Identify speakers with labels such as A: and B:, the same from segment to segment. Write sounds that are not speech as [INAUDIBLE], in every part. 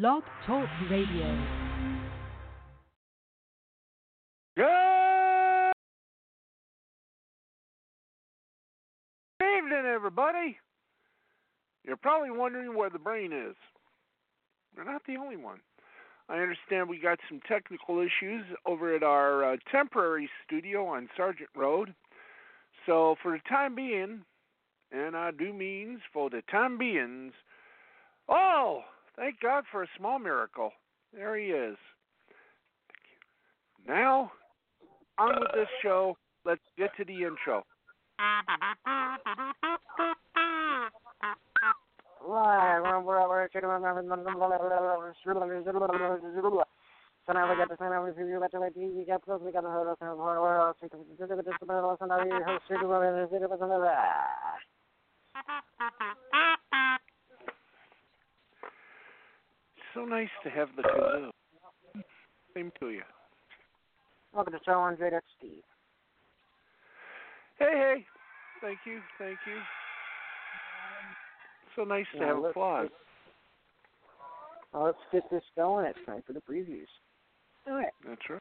A: Blog Talk Radio.
B: Good evening, everybody. You're probably wondering where the brain is. You're not the only one. I understand we got some technical issues over at our uh, temporary studio on Sargent Road. So, for the time being, and I do means for the time beings, oh, thank God for a small miracle. There he is. Now, on with this show. Let's get to the intro. [LAUGHS]
C: So
B: nice to have the kazoo. Same to you.
C: Welcome to show Andre, that's Steve.
B: Hey, hey. Thank you, thank you. So nice to
C: Yeah,
B: have
C: let's
B: applause.
C: Well, let's get this going. It's time for the previews. All right.
B: That's right.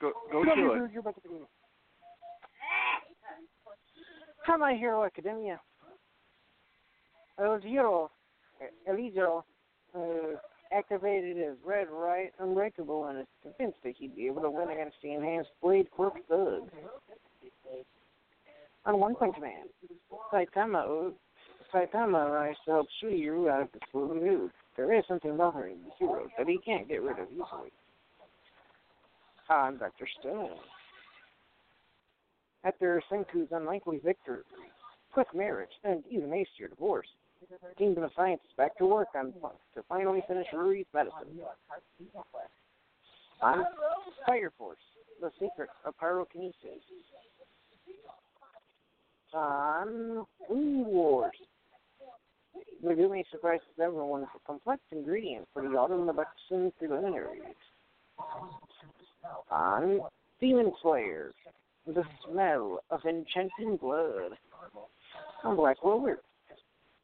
B: Go, go
C: Come
B: to
C: here,
B: it.
C: you're about to begin. From My Hero Academia. El Zero, El Zero, uh, activated his Red Riot Unbreakable and is convinced that he'd be able to win against the enhanced Blade Corp Thug. On One Punch Man, Saitama, Saitama arrives to help Suiryu out of the mood. There is something bothering the hero that he can't get rid of easily. I'm Dr. Stone. After Senku's unlikely victory, quick marriage, and even hastier divorce, the Kingdom of Science is back to work on to finally finish Ruri's medicine. On Fire Force, the secret of pyrokinesis. On Food Wars, Megumi surprises everyone with a complex ingredient for the autumn election preliminaries. On Demon Slayer, the smell of enchanting blood. On Black Clover,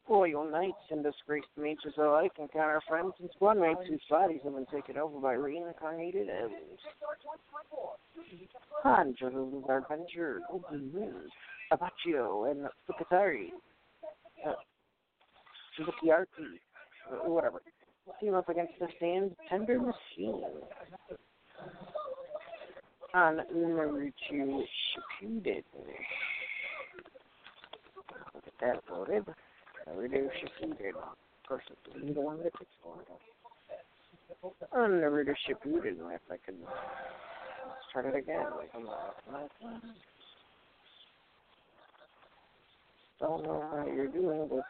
C: Royal Knights and disgraced mages alike encounter friends and squad mates whose bodies have been taken over by reincarnated elves. On Jojo's Adventure, Golden Moon, Apache and Fukatari. Uh, Suzuki uh, whatever. Team up against the stand Tender Machine. On Naruto Shippuden. Look at that loaded. Naruto Shippuden. Of course, it's the one that takes longer. On Naruto Shippuden, if I could start it again. Come on. Don't know how you're doing, but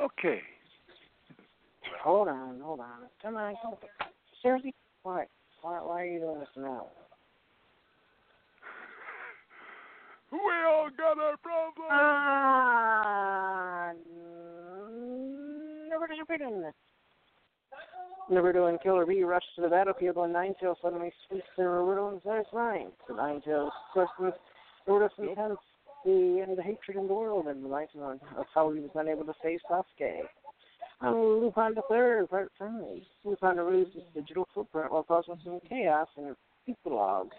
B: Okay.
C: Hold on, hold on. Come on, come on. Seriously? Why? Why, why are you doing this now?
B: We all got our problems.
C: Ah, never disappeared Naruto and Killer Bee rush to the battlefield when Nine-Tails suddenly speaks to Naruto and says mind. The Nine-Tails questions Naruto's intent, the and the hatred in the world, and reminds him of how he was unable to save Sasuke. Um, Lupin the Third, part three. Lupin removes his digital footprint while causing some chaos in Epilogue.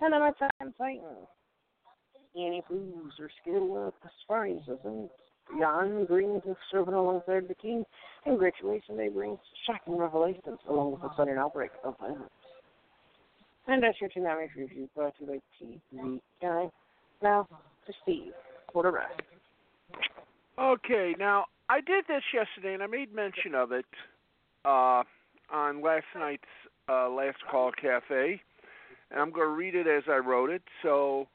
C: Ten out of ten fighting. Her skill with the sparring system. Jan brings his serving alongside the king, and Graduation Day brings shocking revelations along with a sudden outbreak of violence. And that's your Toonami review brought to you by TV Guy. Now, to Steve, quarterback.
B: Okay, now I did this yesterday, and I made mention of it uh, on last night's uh, Last Call Cafe, and I'm going to read it as I wrote it. So,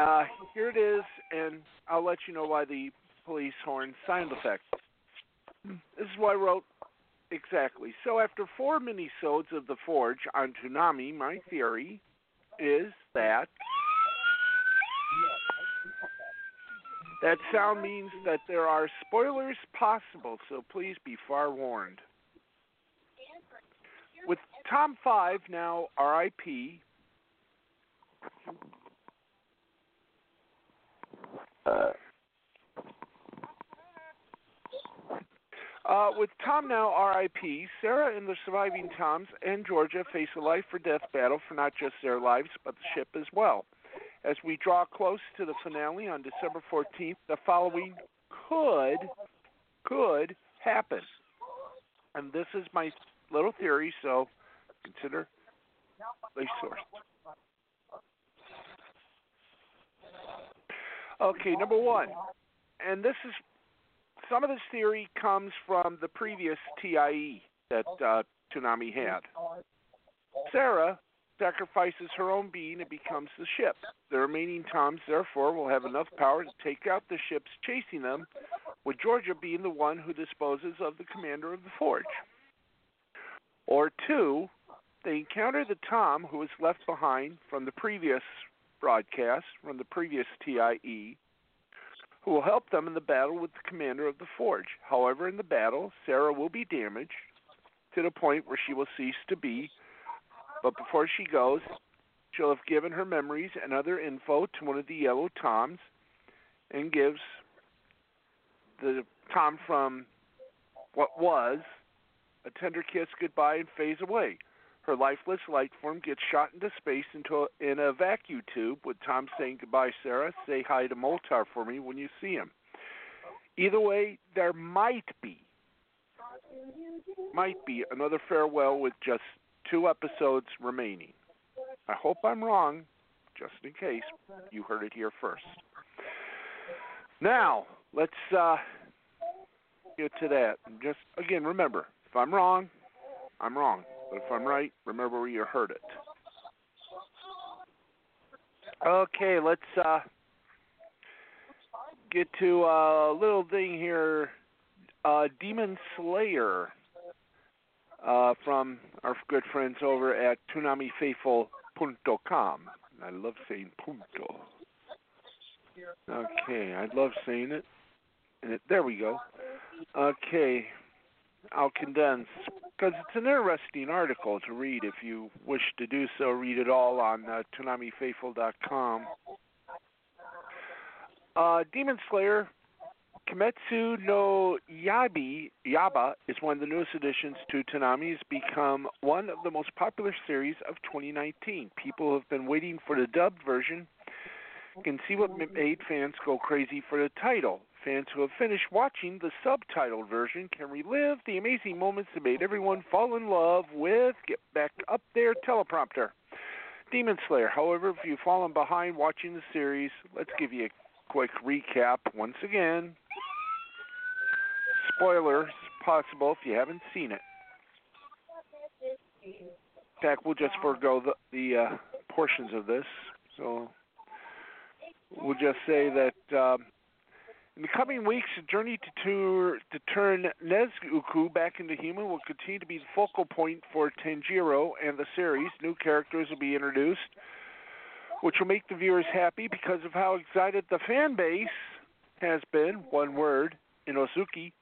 B: uh, here it is, and I'll let you know why the police horn sound effect. This is why I wrote exactly. So, after four minisodes of The Forge on Toonami, my theory is that that sound means that there are spoilers possible, so please be far warned. With Tom Five now RIP.
C: Uh,
B: with Tom now RIP, Sarah and the surviving Toms and Georgia face a life or death battle for not just their lives, but the ship as well. As we draw close to the finale on December 14th, the following could could happen. And this is my little theory, so consider a source. Okay, number one, and this is some of this theory comes from the previous TIE that uh, Toonami had. Sarah sacrifices her own being and becomes the ship. The remaining Toms, therefore, will have enough power to take out the ships chasing them, with Georgia being the one who disposes of the commander of the Forge. Or two, they encounter the Tom who was left behind from the previous broadcast, from the previous TIE, who will help them in the battle with the commander of the Forge. However, in the battle, Sarah will be damaged to the point where she will cease to be, but before she goes, she'll have given her memories and other info to one of the yellow Toms and gives the Tom from what was a tender kiss goodbye and fades away. Her lifeless light form gets shot into space into a, in a vacuum tube with Tom saying goodbye, Sarah. Say hi to Moltar for me when you see him. Either way, there might be, might be another farewell with just two episodes remaining. I hope I'm wrong, just in case. You heard it here first. Now, let's uh, get to that. Just again, remember, if I'm wrong, I'm wrong. But if I'm right, remember where you heard it. Okay, let's uh, get to a little thing here. Uh, Demon Slayer uh, from our good friends over at ToonamiFaithful.com. I love saying punto. Okay, I love saying it. And it, there we go. Okay, I'll condense because it's an interesting article to read. If you wish to do so, read it all on uh, ToonamiFaithful.com. Uh, Demon Slayer Kimetsu no Yabi Yaba is one of the newest additions to Toonami. It's become one of the most popular series of 2019. People have been waiting for the dubbed version. Can see what made fans go crazy for the title. Fans who have finished watching the subtitled version can relive the amazing moments that made everyone fall in love with Get Back Up There teleprompter. Demon Slayer. However, if you've fallen behind watching the series, let's give you a quick recap once again. Spoilers possible if you haven't seen it. In fact, we'll just forego the, the uh, portions of this. So we'll just say that um, in the coming weeks, the journey to, tour, to turn Nezuko back into human will continue to be the focal point for Tanjiro and the series. New characters will be introduced, which will make the viewers happy because of how excited the fan base has been. One word, Inosuke.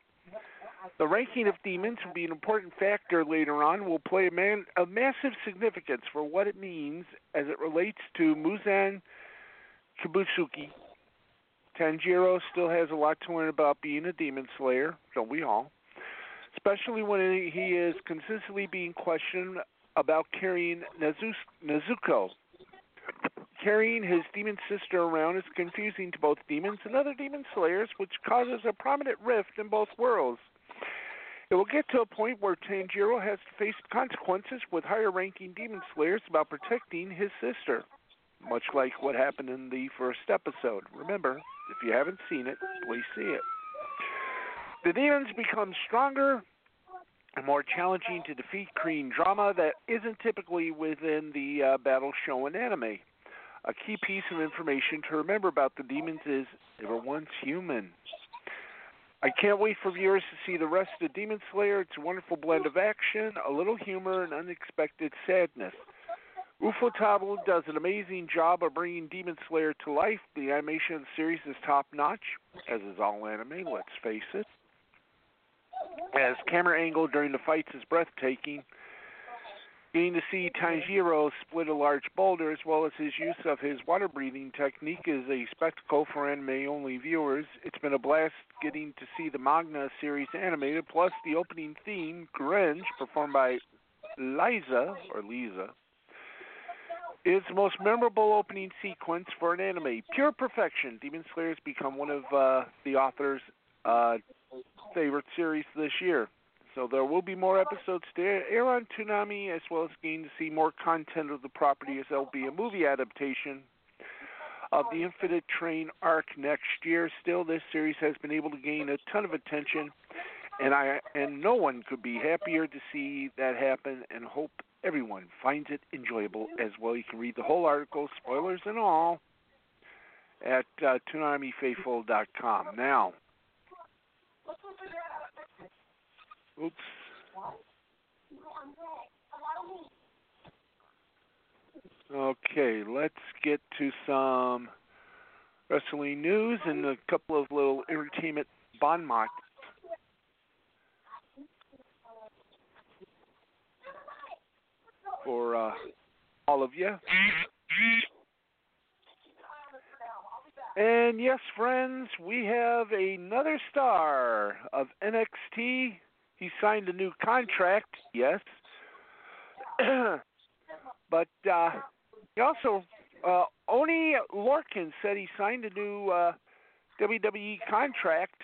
B: The ranking of demons will be an important factor later on. Will play a, man, a massive significance for what it means as it relates to Muzan Kibutsuji. Tanjiro still has a lot to learn about being a demon slayer, don't we all? Especially when he is consistently being questioned about carrying Nezuko. Carrying his demon sister around is confusing to both demons and other demon slayers, which causes a prominent rift in both worlds. It will get to a point where Tanjiro has to face consequences with higher ranking demon slayers about protecting his sister, much like what happened in the first episode. Remember, if you haven't seen it, please see it. The demons become stronger and more challenging to defeat, creating drama that isn't typically within the uh, battle show in anime. A key piece of information to remember about the demons is they were once human. I can't wait for viewers to see the rest of Demon Slayer. It's a wonderful blend of action, a little humor, and unexpected sadness. Ufotable does an amazing job of bringing Demon Slayer to life. The animation series is top notch, as is all anime, let's face it. As camera angle during the fights is breathtaking. Getting to see Tanjiro split a large boulder as well as his use of his water breathing technique is a spectacle for anime only viewers. It's been a blast getting to see the Magna series animated, plus the opening theme, Gurenge, performed by Liza, or Lisa, is the most memorable opening sequence for an anime. Pure perfection. Demon Slayer has become one of uh, the author's uh, favorite series this year. So there will be more episodes to air on Toonami, as well as getting to see more content of the property, as there'll be a movie adaptation of the Infinite Train arc next year. Still, this series has been able to gain a ton of attention, and I and no one could be happier to see that happen. And hope everyone finds it enjoyable as well. You can read the whole article, spoilers and all, at uh, ToonamiFaithful.com. Now. Oops. Okay, let's get to some wrestling news and a couple of little entertainment bon mots. For uh, all of you. And yes, friends, we have another star of NXT he signed a new contract, yes. [CLEARS THROAT] but uh, he also, uh, Oney Lorcan said he signed a new uh, WWE contract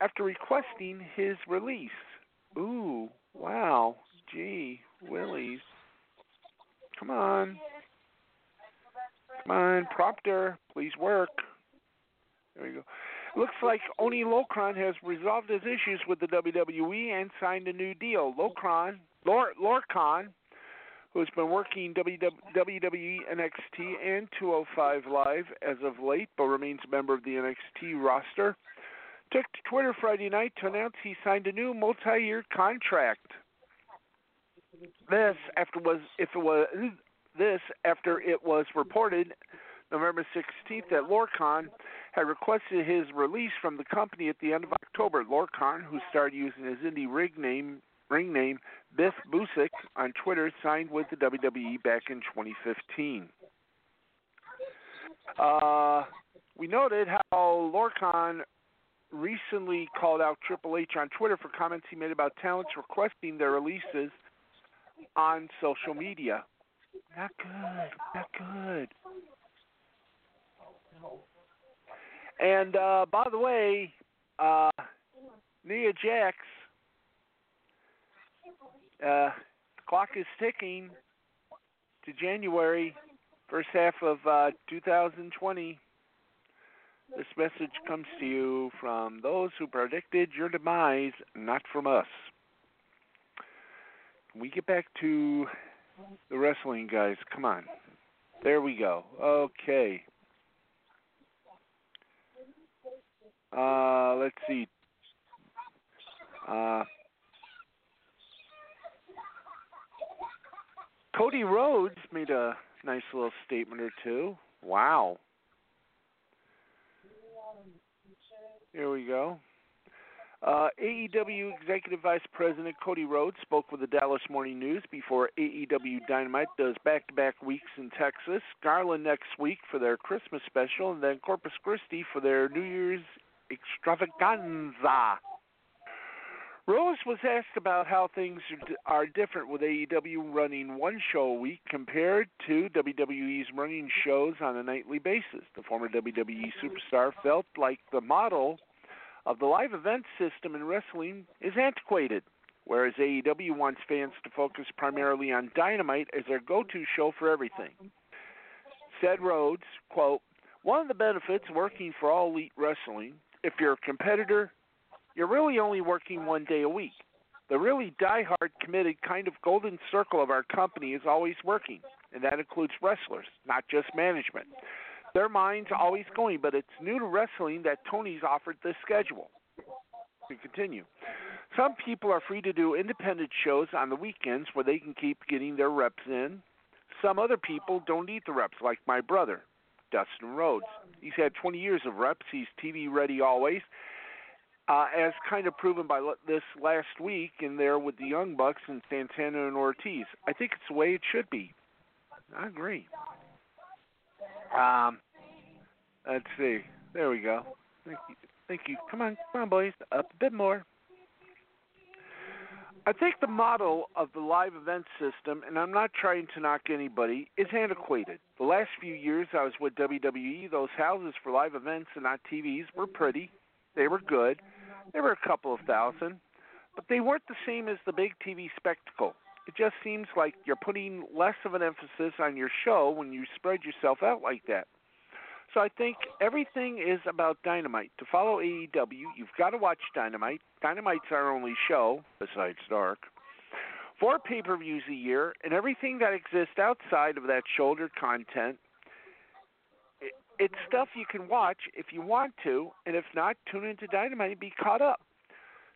B: after requesting his release. Ooh, wow. Gee, Willies. Come on. Come on, prompter, please work. There we go. Looks like Oney Lorcan has resolved his issues with the WWE and signed a new deal. Lorcan, Lor, Lorcan, who's been working WWE, NXT, and 205 Live as of late, but remains a member of the NXT roster, took to Twitter Friday night to announce he signed a new multi-year contract. This after was if it was this after it was reported November 16th that Lorcan had requested his release from the company at the end of October. Lorcan, who started using his indie ring name, ring name Biff Busick on Twitter, signed with the WWE back in 2015. Uh, we noted how Lorcan recently called out Triple H on Twitter for comments he made about talents requesting their releases on social media. Not good. Not good. And uh, by the way, uh, Nia Jax, uh, clock is ticking to January, first half of uh, 2020. This message comes to you from those who predicted your demise, not from us. Can we get back to the wrestling guys? Come on. There we go. Okay. Uh, let's see. Uh, Cody Rhodes made a nice little statement or two. Wow. Here we go. Uh, AEW Executive Vice President Cody Rhodes spoke with the Dallas Morning News before AEW Dynamite does back to back weeks in Texas, Garland next week for their Christmas special, and then Corpus Christi for their New Year's extravaganza. Rhodes was asked about how things are different with AEW running one show a week compared to WWE's running shows on a nightly basis. The former WWE superstar felt like the model of the live event system in wrestling is antiquated, whereas AEW wants fans to focus primarily on Dynamite as their go to show for everything. Said Rhodes, quote, one of the benefits working for All Elite Wrestling if you're a competitor, you're really only working one day a week. The really die-hard, committed kind of golden circle of our company is always working, and that includes wrestlers, not just management. Their minds always going, but it's new to wrestling that Tony's offered this schedule. To continue, some people are free to do independent shows on the weekends where they can keep getting their reps in. Some other people don't need the reps, like my brother. Dustin Rhodes. He's had 20 years of reps. He's TV ready always. uh, as kind of proven by this last week in there with the Young Bucks and Santana and Ortiz. I think it's the way it should be. I agree. Um, let's see. There we go. Thank you. Thank you. Come on, come on, boys. Up a bit more. I think the model of the live event system, and I'm not trying to knock anybody, is antiquated. The last few years I was with WWE, those houses for live events and not TVs were pretty. They were good. They were a couple of thousand, but they weren't the same as the big TV spectacle. It just seems like you're putting less of an emphasis on your show when you spread yourself out like that. So I think everything is about Dynamite. To follow AEW, you've got to watch Dynamite. Dynamite's our only show, besides Dark. Four pay per views a year, and everything that exists outside of that shoulder content. it's stuff you can watch if you want to, and if not, tune into Dynamite and be caught up.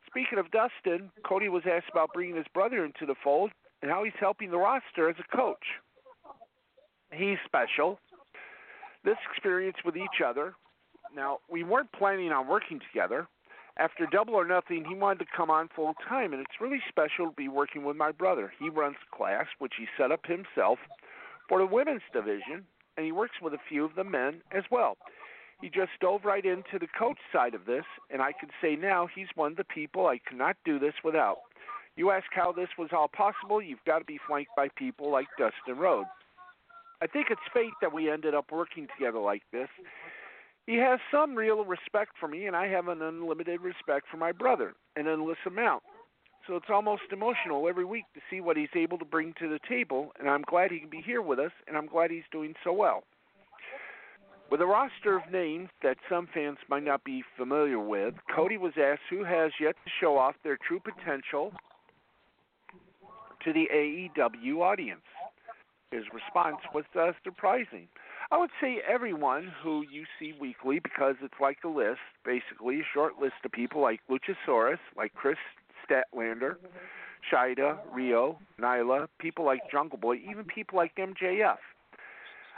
B: Speaking of Dustin, Cody was asked about bringing his brother into the fold and how he's helping the roster as a coach. He's special this experience with each other. Now, we weren't planning on working together. After Double or Nothing, he wanted to come on full time, and it's really special to be working with my brother. He runs class, which he set up himself for the women's division, and he works with a few of the men as well. He just dove right into the coach side of this, and I could say now he's one of the people I could not do this without. You ask how this was all possible, you've got to be flanked by people like Dustin Rhodes. I think it's fate that we ended up working together like this. He has some real respect for me, and I have an unlimited respect for my brother, an endless amount. So it's almost emotional every week to see what he's able to bring to the table, and I'm glad he can be here with us, and I'm glad he's doing so well. With a roster of names that some fans might not be familiar with, Cody was asked who has yet to show off their true potential to the AEW audience. His response was uh, surprising. I would say everyone who you see weekly because it's like a list, basically a short list of people like Luchasaurus, like Kris Statlander, Shida, Riho, Nyla, people like Jungle Boy, even people like MJF.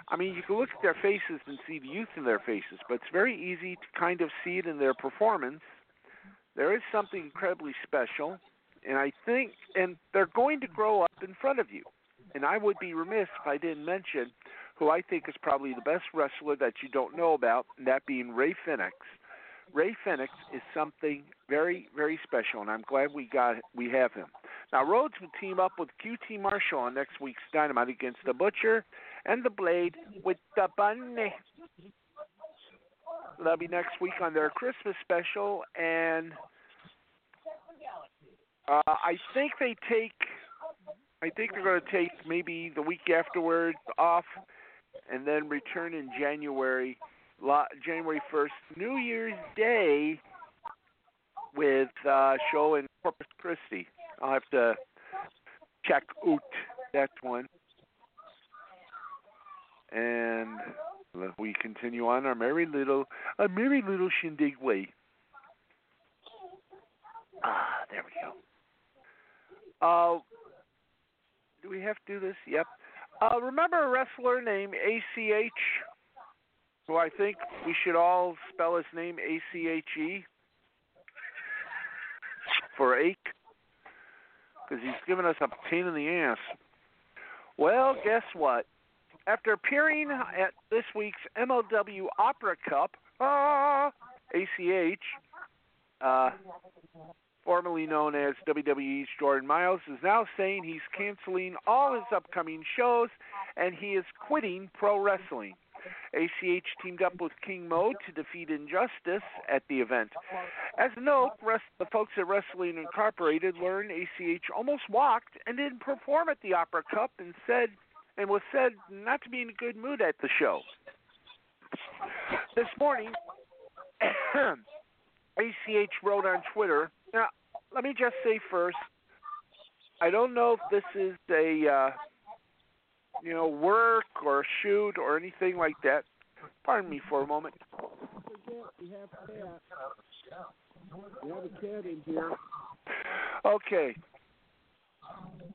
B: I mean, you can look at their faces and see the youth in their faces, but it's very easy to kind of see it in their performance. There is something incredibly special, and I think, and they're going to grow up in front of you. And I would be remiss if I didn't mention who I think is probably the best wrestler that you don't know about, and that being Rey Fenix. Rey Fenix is something very, very special, and I'm glad we got we have him. Now Rhodes will team up with QT Marshall on next week's Dynamite against the Butcher and the Blade with the Bunny. That'll be next week on their Christmas special, and uh, I think they take I think they're going to take maybe the week afterwards off, and then return in January, January first, New Year's Day, with uh, show in Corpus Christi. I'll have to check out that one. And we continue on our merry little, a merry little shindig way. Ah, there we go. Uh, do we have to do this? Yep. Uh, remember a wrestler named ACH, who I think we should all spell his name A C H E for ache, because he's given us a pain in the ass. Well, guess what? After appearing at this week's MLW Opera Cup, ah, ACH, uh, formerly known as WWE's Jordan Miles, is now saying he's canceling all his upcoming shows and he is quitting pro wrestling. ACH teamed up with King Mo to defeat Injustice at the event. As a note, the folks at Wrestling Incorporated learned ACH almost walked and didn't perform at the Opera Cup and said and was said not to be in a good mood at the show. This morning, [COUGHS] ACH wrote on Twitter. Now, let me just say first, I don't know if this is a uh, you know work or shoot or anything like that. Pardon me for a moment. We have a cat in here. Okay.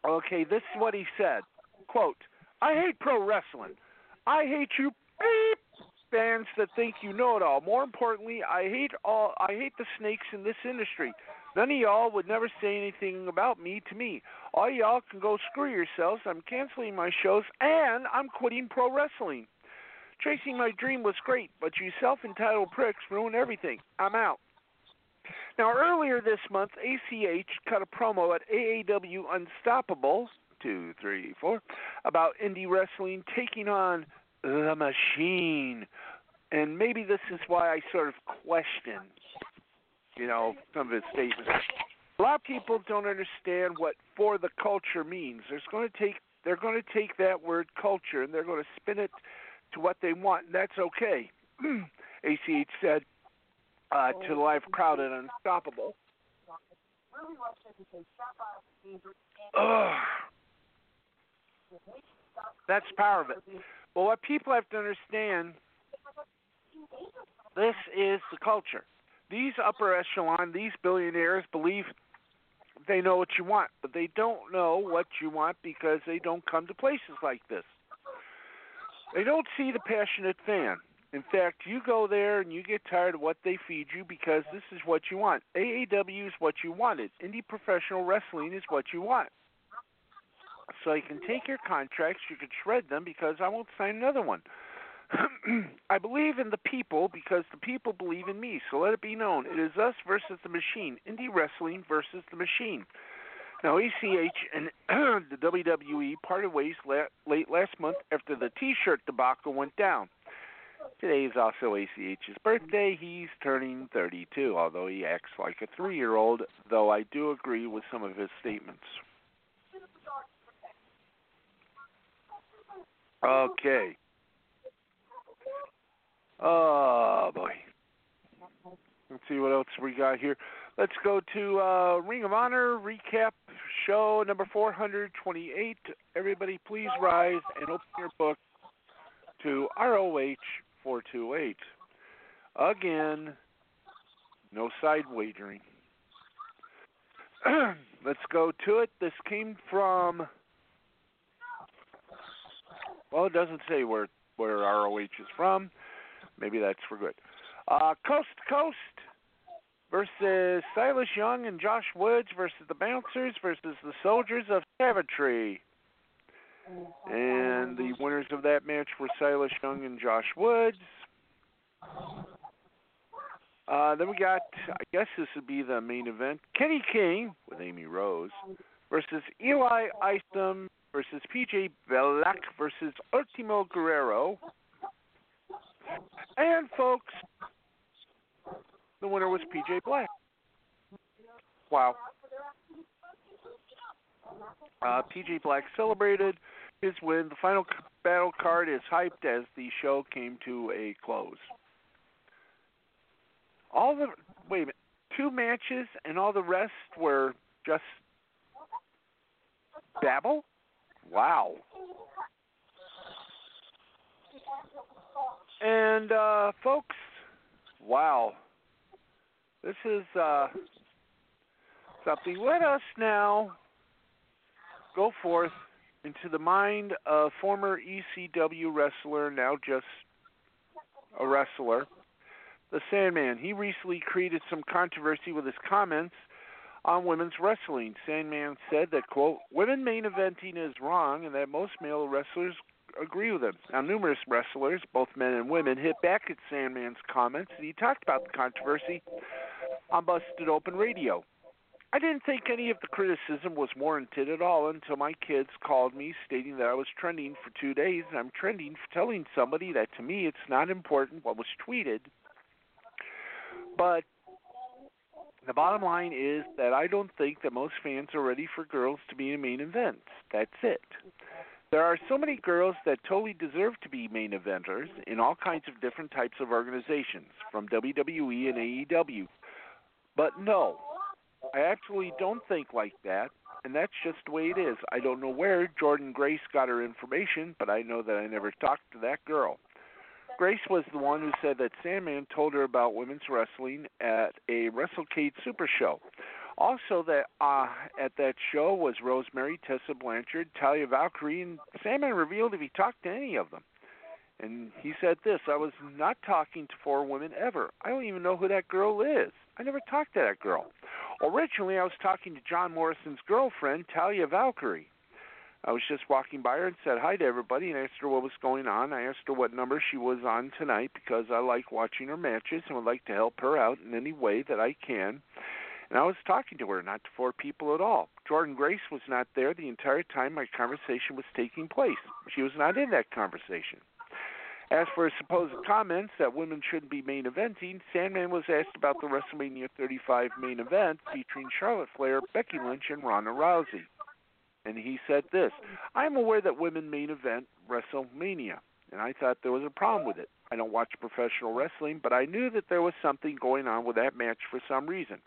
B: Okay, this is what he said. Quote, I hate pro wrestling. I hate you beep fans that think you know it all. More importantly, I hate all I hate the snakes in this industry. None of y'all would never say anything about me to me. All y'all can go screw yourselves. I'm canceling my shows and I'm quitting pro wrestling. Chasing my dream was great, but you self entitled pricks ruin everything. I'm out. Now, earlier this month, ACH cut a promo at AAW Unstoppable, two, three, four, about indie wrestling taking on the machine. And maybe this is why I sort of question, you know, some of his statements. A lot of people don't understand what for the culture means. There's going to take they're going to take that word culture and they're going to spin it to what they want, and that's okay. [CLEARS THROAT] ACH said uh, to the live crowd at Unstoppable. Ugh. That's part of it. But what people have to understand, this is the culture. These upper echelon, these billionaires believe they know what you want, but they don't know what you want because they don't come to places like this. They don't see the passionate fan. In fact, you go there and you get tired of what they feed you because this is what you want. AAW is what you wanted. Indie professional wrestling is what you want. So you can take your contracts, you can shred them because I won't sign another one. [CLEARS THROAT] I believe in the people because the people believe in me. So let it be known. It is us versus the machine. Indie wrestling versus the machine. Now, ACH and [CLEARS THROAT] the WWE parted ways late last month after the T-shirt debacle went down. Today is also ACH's birthday. He's turning 32, although he acts like a three-year-old. Though I do agree with some of his statements. Okay. Oh boy. Let's see what else we got here. Let's go to uh, Ring of Honor recap show number 428. Everybody, please rise and open your book to ROH 428. Again, no side wagering. [CLEARS THROAT] Let's go to it. This came from. Well, it doesn't say where where ROH is from. Maybe that's for good. Uh, coast Coast versus Silas Young and Josh Woods versus the Bouncers versus the Soldiers of Savagery. And the winners of that match were Silas Young and Josh Woods. Uh, then we got, I guess this would be the main event, Kenny King with Amy Rose versus Eli Isom versus PJ Black versus Ultimo Guerrero. And folks, the winner was PJ Black. Wow. Uh, PJ Black celebrated his win. The final battle card is hyped as the show came to a close. All the wait a minute, two matches and all the rest were just babble. Wow. And uh, folks, wow, this is uh, something. Let us now go forth into the mind of former ECW wrestler, now just a wrestler, the Sandman. He recently created some controversy with his comments on women's wrestling. Sandman said that, quote, women main eventing is wrong and that most male wrestlers agree with him. Now, numerous wrestlers, both men and women, hit back at Sandman's comments, and he talked about the controversy on Busted Open Radio. I didn't think any of the criticism was warranted at all until my kids called me stating that I was trending for two days, and I'm trending for telling somebody that to me it's not important what was tweeted. But the bottom line is that I don't think that most fans are ready for girls to be in main events. That's it. There are so many girls that totally deserve to be main eventers in all kinds of different types of organizations, from WWE and AEW. But no, I actually don't think like that, and that's just the way it is. I don't know where Jordynne Grace got her information, but I know that I never talked to that girl. Grace was the one who said that Sandman told her about women's wrestling at a WrestleCade Super Show. Also, that uh, at that show was Rosemary, Tessa Blanchard, Taya Valkyrie, and Sandman revealed if he talked to any of them. And he said this I was not talking to four women ever. I don't even know who that girl is. I never talked to that girl. Originally, I was talking to John Morrison's girlfriend, Taya Valkyrie. I was just walking by her and said hi to everybody and asked her what was going on. I asked her what number she was on tonight because I like watching her matches and would like to help her out in any way that I can. And I was talking to her, not to four people at all. Jordynne Grace was not there the entire time my conversation was taking place. She was not in that conversation. As for supposed comments that women shouldn't be main eventing, Sandman was asked about the WrestleMania 35 main event featuring Charlotte Flair, Becky Lynch, and Ronda Rousey. And he said this I am aware that women main event WrestleMania, and I thought there was a problem with it. I don't watch professional wrestling, but I knew that there was something going on with that match for some reason.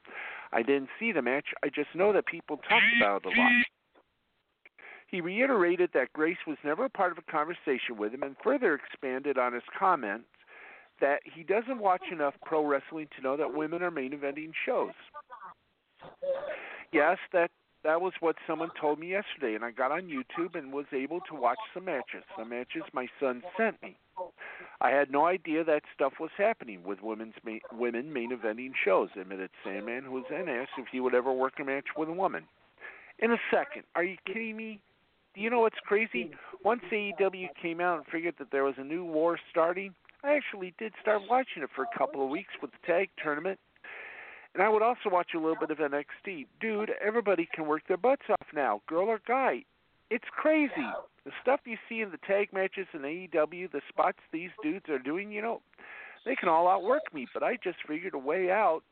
B: I didn't see the match, I just know that people talked about it a lot. He reiterated that Grace was never a part of a conversation with him and further expanded on his comments that he doesn't watch enough pro wrestling to know that women are main eventing shows. Yes, that that was what someone told me yesterday, and I got on YouTube and was able to watch some matches. Some matches my son sent me. I had no idea that stuff was happening with women's main, women main eventing shows. Admitted Sandman, who was then asked if he would ever work a match with a woman. In a second, are you kidding me? Do you know what's crazy? Once AEW came out and figured that there was a new war starting, I actually did start watching it for a couple of weeks with the tag tournament. And I would also watch a little bit of NXT. Dude, everybody can work their butts off now, girl or guy. It's crazy. The stuff you see in the tag matches in AEW, the spots these dudes are doing, you know, they can all outwork me, but I just figured a way out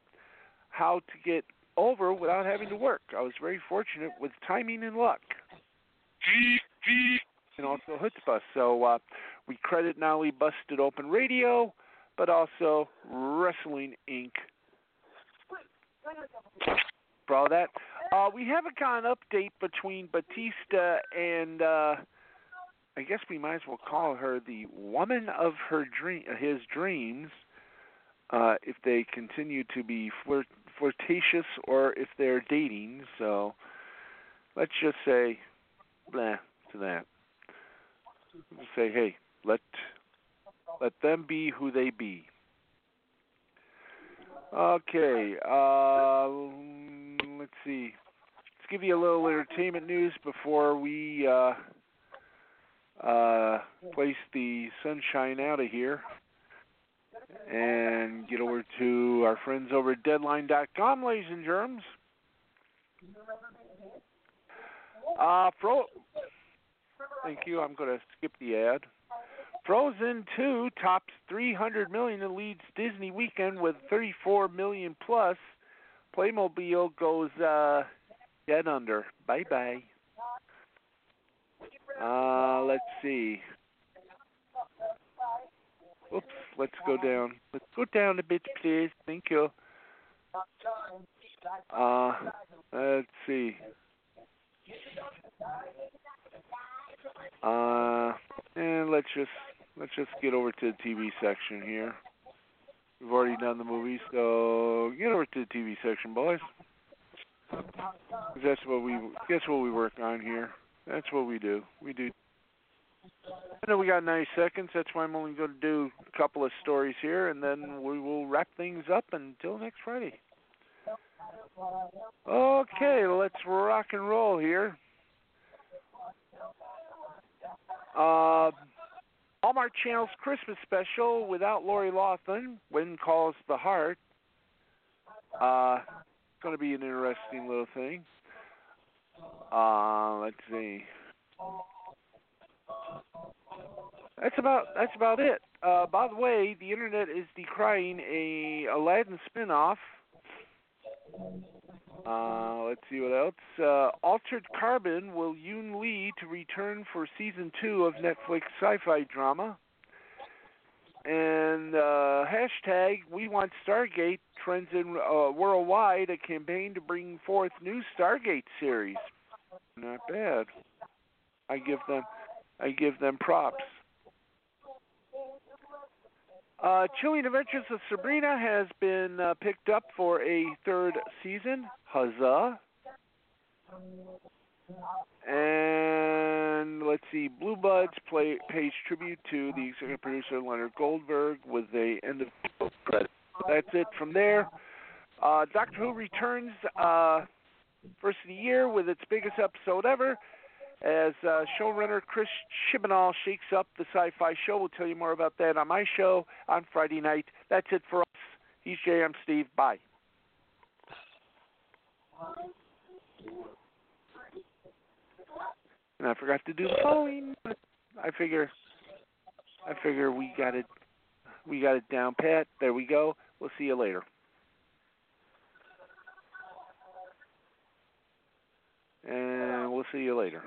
B: how to get over without having to work. I was very fortunate with timing and luck and also Chutzpah. So uh, we credit not only Busted Open Radio, but also Wrestling Inc. For all that, uh, we haven't got an update between Batista and uh, I guess we might as well call her the woman of her dream, his dreams. Uh, if they continue to be flirt, flirtatious or if they're dating, so let's just say blah to that. Say, hey, let let them be who they be. Okay, uh, let's see. Let's give you a little entertainment news before we uh, uh, place the sunshine out of here and get over to our friends over at Deadline.com, ladies and germs. Uh, Fro- Thank you. I'm going to skip the ad. Frozen 2 tops 300 million and leads Disney weekend with 34 million plus. Playmobil goes uh, dead under. Bye bye. Uh, let's see. Oops, let's go down. Let's go down a bit, please. Thank you. Uh, let's see. Uh, and let's just let's just get over to the TV section here. We've already done the movie, so get over to the TV section, boys. That's what we guess what we work on here. That's what we do. We do. I know we got 90 seconds. That's why I'm only going to do a couple of stories here, and then we will wrap things up until next Friday. Okay, let's rock and roll here. Uh, Hallmark Channel's Christmas special without Lori Loughlin, When Calls the Heart. Uh, going to be an interesting little thing. Uh, let's see. That's about that's about it. Uh, by the way, the internet is decrying a Aladdin spinoff uh, let's see what else. Uh, Altered Carbon Will Yun Lee to return for season two of Netflix sci-fi drama. And uh, hashtag We Want Stargate trends in uh, worldwide. A campaign to bring forth new Stargate series. Not bad. I give them, I give them props. Uh, Chilling Adventures of Sabrina has been uh, picked up for a third season. Huzzah! And let's see, Blue Bloods play, pays tribute to the executive producer Leonard Goldberg with a end of credit. That's it from there. Uh, Doctor Who returns uh, first of the year with its biggest episode ever as uh, showrunner Chris Chibnall shakes up the sci-fi show. We'll tell you more about that on my show on Friday night. That's it for us. He's JM Steve. Bye. And I forgot to do the following. I figure, I figure we got it, we got it down pat. There we go. We'll see you later. And we'll see you later.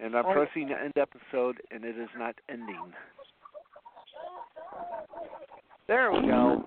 B: And I'm pressing the end episode, and it is not ending. There we go.